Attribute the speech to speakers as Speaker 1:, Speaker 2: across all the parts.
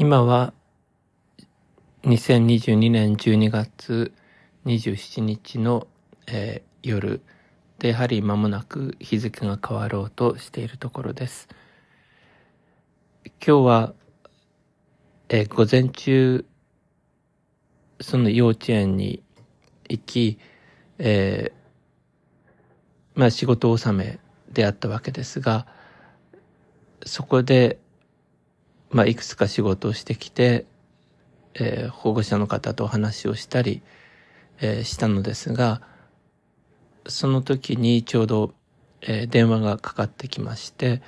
Speaker 1: 今は2022年12月27日の、えー、夜でやはり間もなく日付が変わろうとしているところです。今日は、えー、午前中その幼稚園に行き、えー、まあ仕事納めであったわけですが、そこで、まあいくつか仕事をしてきて、えー、保護者の方とお話をしたり、えー、したのですが、その時にちょうど、えー、電話がかかってきまして、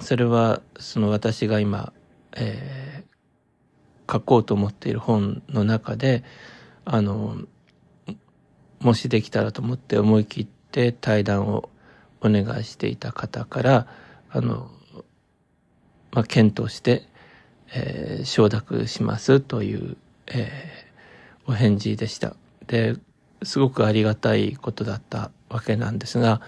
Speaker 1: それはその私が今、えー、書こうと思っている本の中で、あの、もしできたらと思って思い切って対談をお願いしていた方から、あの、まあ、検討して、えー、承諾しますという、えー、お返事でした。で、すごくありがたいことだったわけなんですが、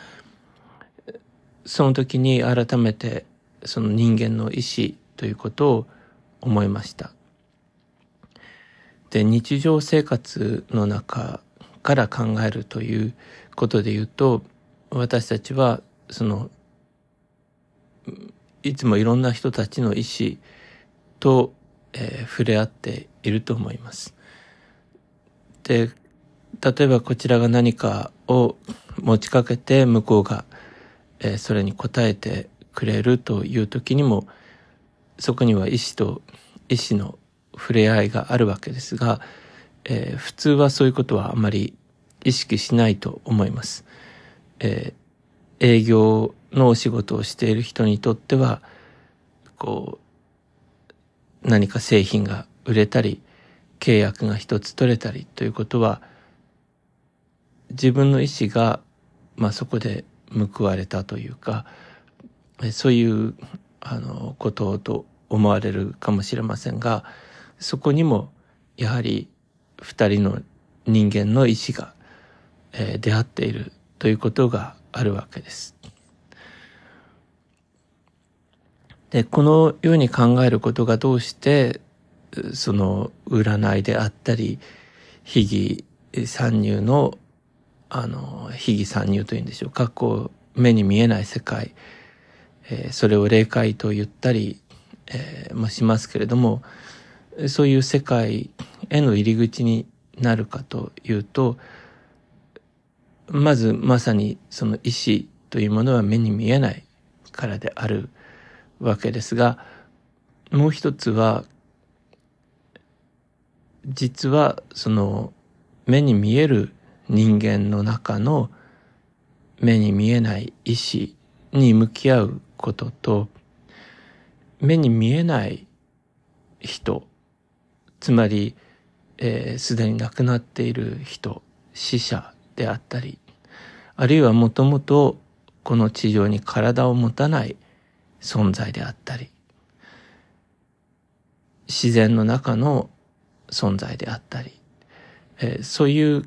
Speaker 1: その時に改めてその人間の意志ということを思いました。で、日常生活の中から考えるということで言うと、私たちはそのいつもいろんな人たちの意思と、えー、触れ合っていると思います。で、例えばこちらが何かを持ちかけて向こうが、えー、それに応えてくれるという時にも、そこには意志と意志の触れ合いがあるわけですが、えー、普通はそういうことはあまり意識しないと思います。えー、営業のお仕事をしている人にとっては、こう、何か製品が売れたり、契約が一つ取れたりということは、自分の意思が、まあそこで報われたというか、そういう、あの、ことと思われるかもしれませんが、そこにも、やはり、二人の人間の意志が、えー、出会っているということがあるわけです。で、このように考えることがどうして、その占いであったり、秘儀参入の、あの、秘儀参入というんでしょうか、こう、目に見えない世界、えー、それを霊界と言ったり、えー、もしますけれども、そういう世界への入り口になるかというと、まずまさにその意志というものは目に見えないからであるわけですが、もう一つは、実はその目に見える人間の中の目に見えない意志に向き合うことと、目に見えない人、つまり、えー、すでに亡くなっている人、死者であったり、あるいはもともとこの地上に体を持たない存在であったり、自然の中の存在であったり、えー、そういう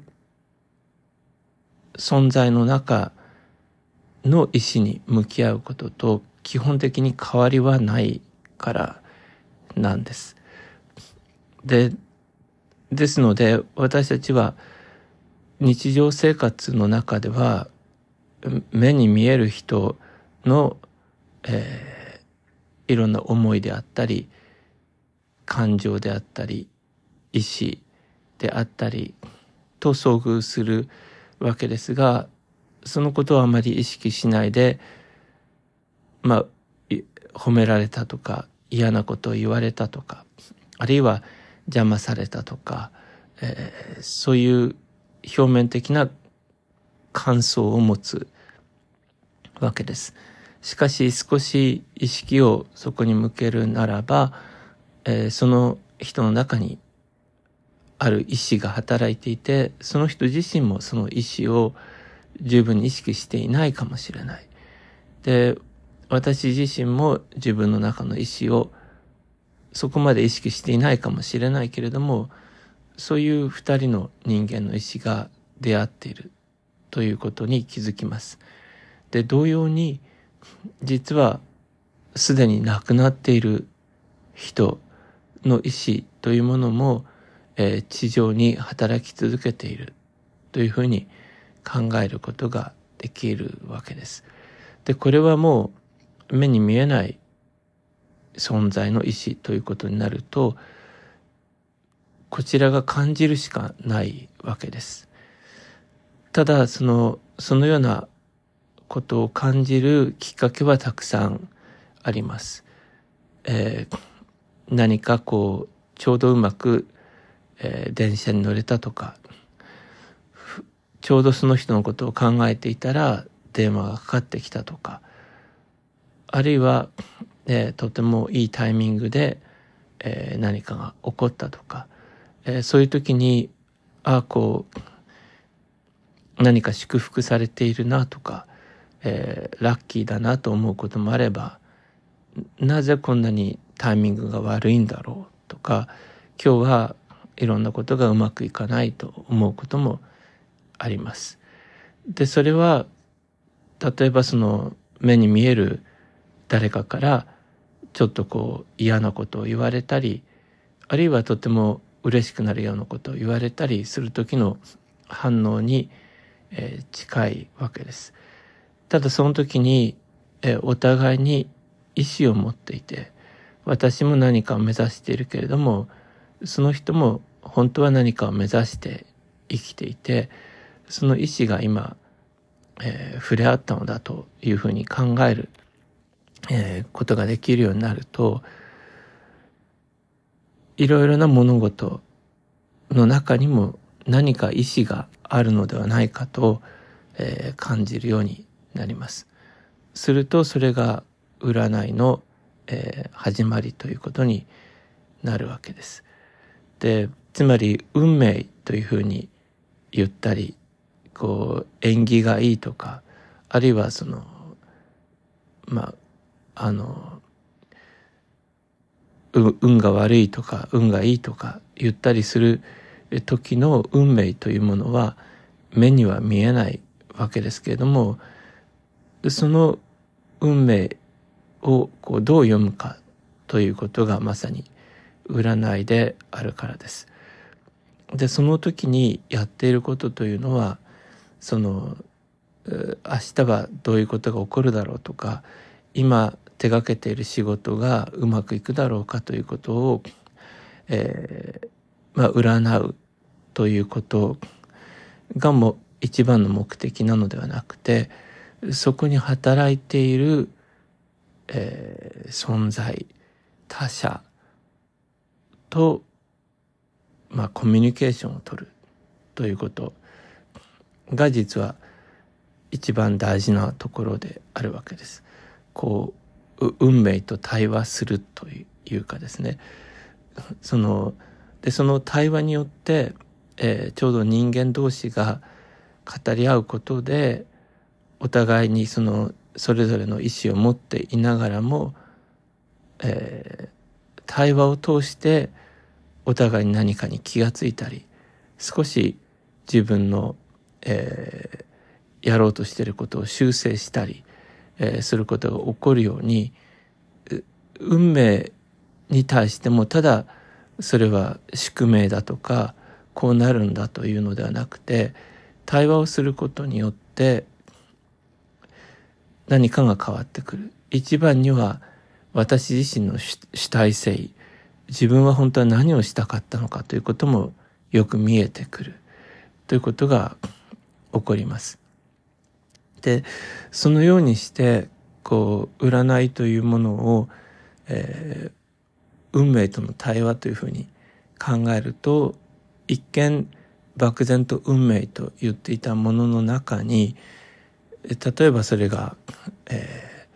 Speaker 1: 存在の中の意志に向き合うことと基本的に変わりはないからなんです。で、ですので私たちは日常生活の中では目に見える人のえー、いろんな思いであったり、感情であったり、意志であったりと遭遇するわけですが、そのことをあまり意識しないで、まあ、褒められたとか、嫌なことを言われたとか、あるいは邪魔されたとか、えー、そういう表面的な感想を持つわけです。しかし少し意識をそこに向けるならば、えー、その人の中にある意志が働いていて、その人自身もその意志を十分に意識していないかもしれない。で、私自身も自分の中の意志をそこまで意識していないかもしれないけれども、そういう二人の人間の意志が出会っているということに気づきます。で、同様に、実はすでに亡くなっている人の意志というものも、えー、地上に働き続けているというふうに考えることができるわけです。で、これはもう目に見えない存在の意志ということになると、こちらが感じるしかないわけです。ただ、その、そのようなことを感じるきっかけはたくさんあります。えー、何かこう、ちょうどうまく、えー、電車に乗れたとか、ちょうどその人のことを考えていたら電話がかかってきたとか、あるいは、えー、とてもいいタイミングで、えー、何かが起こったとか、えー、そういう時に、ああ、こう、何か祝福されているなとか、えー、ラッキーだなと思うこともあれば、なぜこんなにタイミングが悪いんだろうとか、今日はいろんなことがうまくいかないと思うこともあります。で、それは、例えばその目に見える誰かからちょっとこう嫌なことを言われたり、あるいはとても嬉しくなるようなことを言われたりする時の反応に、近いわけです。ただその時に、え、お互いに意思を持っていて、私も何かを目指しているけれども、その人も本当は何かを目指して生きていて、その意思が今、えー、触れ合ったのだというふうに考える、え、ことができるようになると、いろいろな物事の中にも何か意志があるのではないかと、えー、感じるようになります。するとそれが占いの、えー、始まりということになるわけです。で、つまり運命というふうに言ったり、こう縁起がいいとか、あるいはその、まあ、あの、運が悪いとか運がいいとか言ったりする時の運命というものは目には見えないわけですけれどもその運命をこうどう読むかということがまさに占いであるからです。でその時にやっていることというのはその明日はどういうことが起こるだろうとか今手がけている仕事がうまくいくだろうかということを、えー、まあ、占うということがも一番の目的なのではなくてそこに働いている、えー、存在他者と、まあ、コミュニケーションを取るということが実は一番大事なところであるわけです。こう運命と対話するというかですね。そのでその対話によって、えー、ちょうど人間同士が語り合うことでお互いにそのそれぞれの意思を持っていながらも、えー、対話を通してお互いに何かに気がついたり少し自分の、えー、やろうとしていることを修正したりえー、することが起こるように運命に対してもただそれは宿命だとかこうなるんだというのではなくて対話をすることによって何かが変わってくる一番には私自身の主体性自分は本当は何をしたかったのかということもよく見えてくるということが起こります。でそのようにしてこう占いというものを、えー、運命との対話というふうに考えると一見漠然と運命と言っていたものの中に例えばそれが、え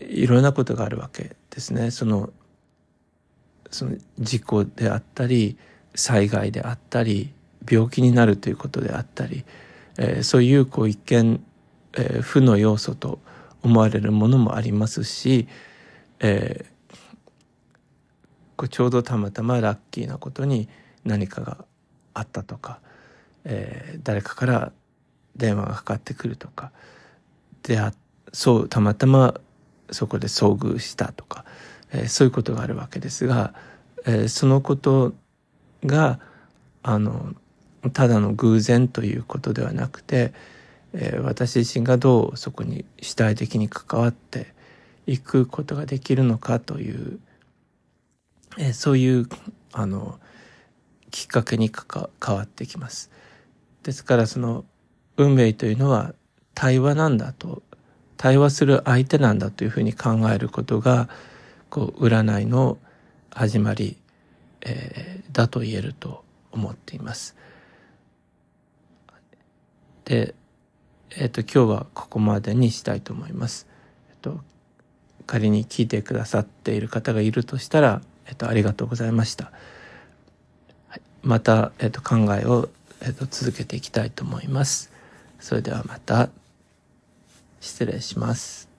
Speaker 1: ー、いろんなことがあるわけですね。そのその事故であったり災害であったり病気になるということであったりえー、そういうこう一見、えー、負の要素と思われるものもありますし、えー、こうちょうどたまたまラッキーなことに何かがあったとか、えー、誰かから電話がかかってくるとかであそうたまたまそこで遭遇したとか、えー、そういうことがあるわけですが、えー、そのことがあのただの偶然ということではなくて、えー、私自身がどうそこに主体的に関わっていくことができるのかという、えー、そういうあのきっかけにか変わってきます。ですからその運命というのは対話なんだと対話する相手なんだというふうに考えることがこう占いの始まり、えー、だと言えると思っています。で、えっ、ー、と今日はここまでにしたいと思います。えっ、ー、と仮に聞いてくださっている方がいるとしたら、えっ、とありがとうございました。はい、またえっ、と考えをえっ、と続けていきたいと思います。それではまた失礼します。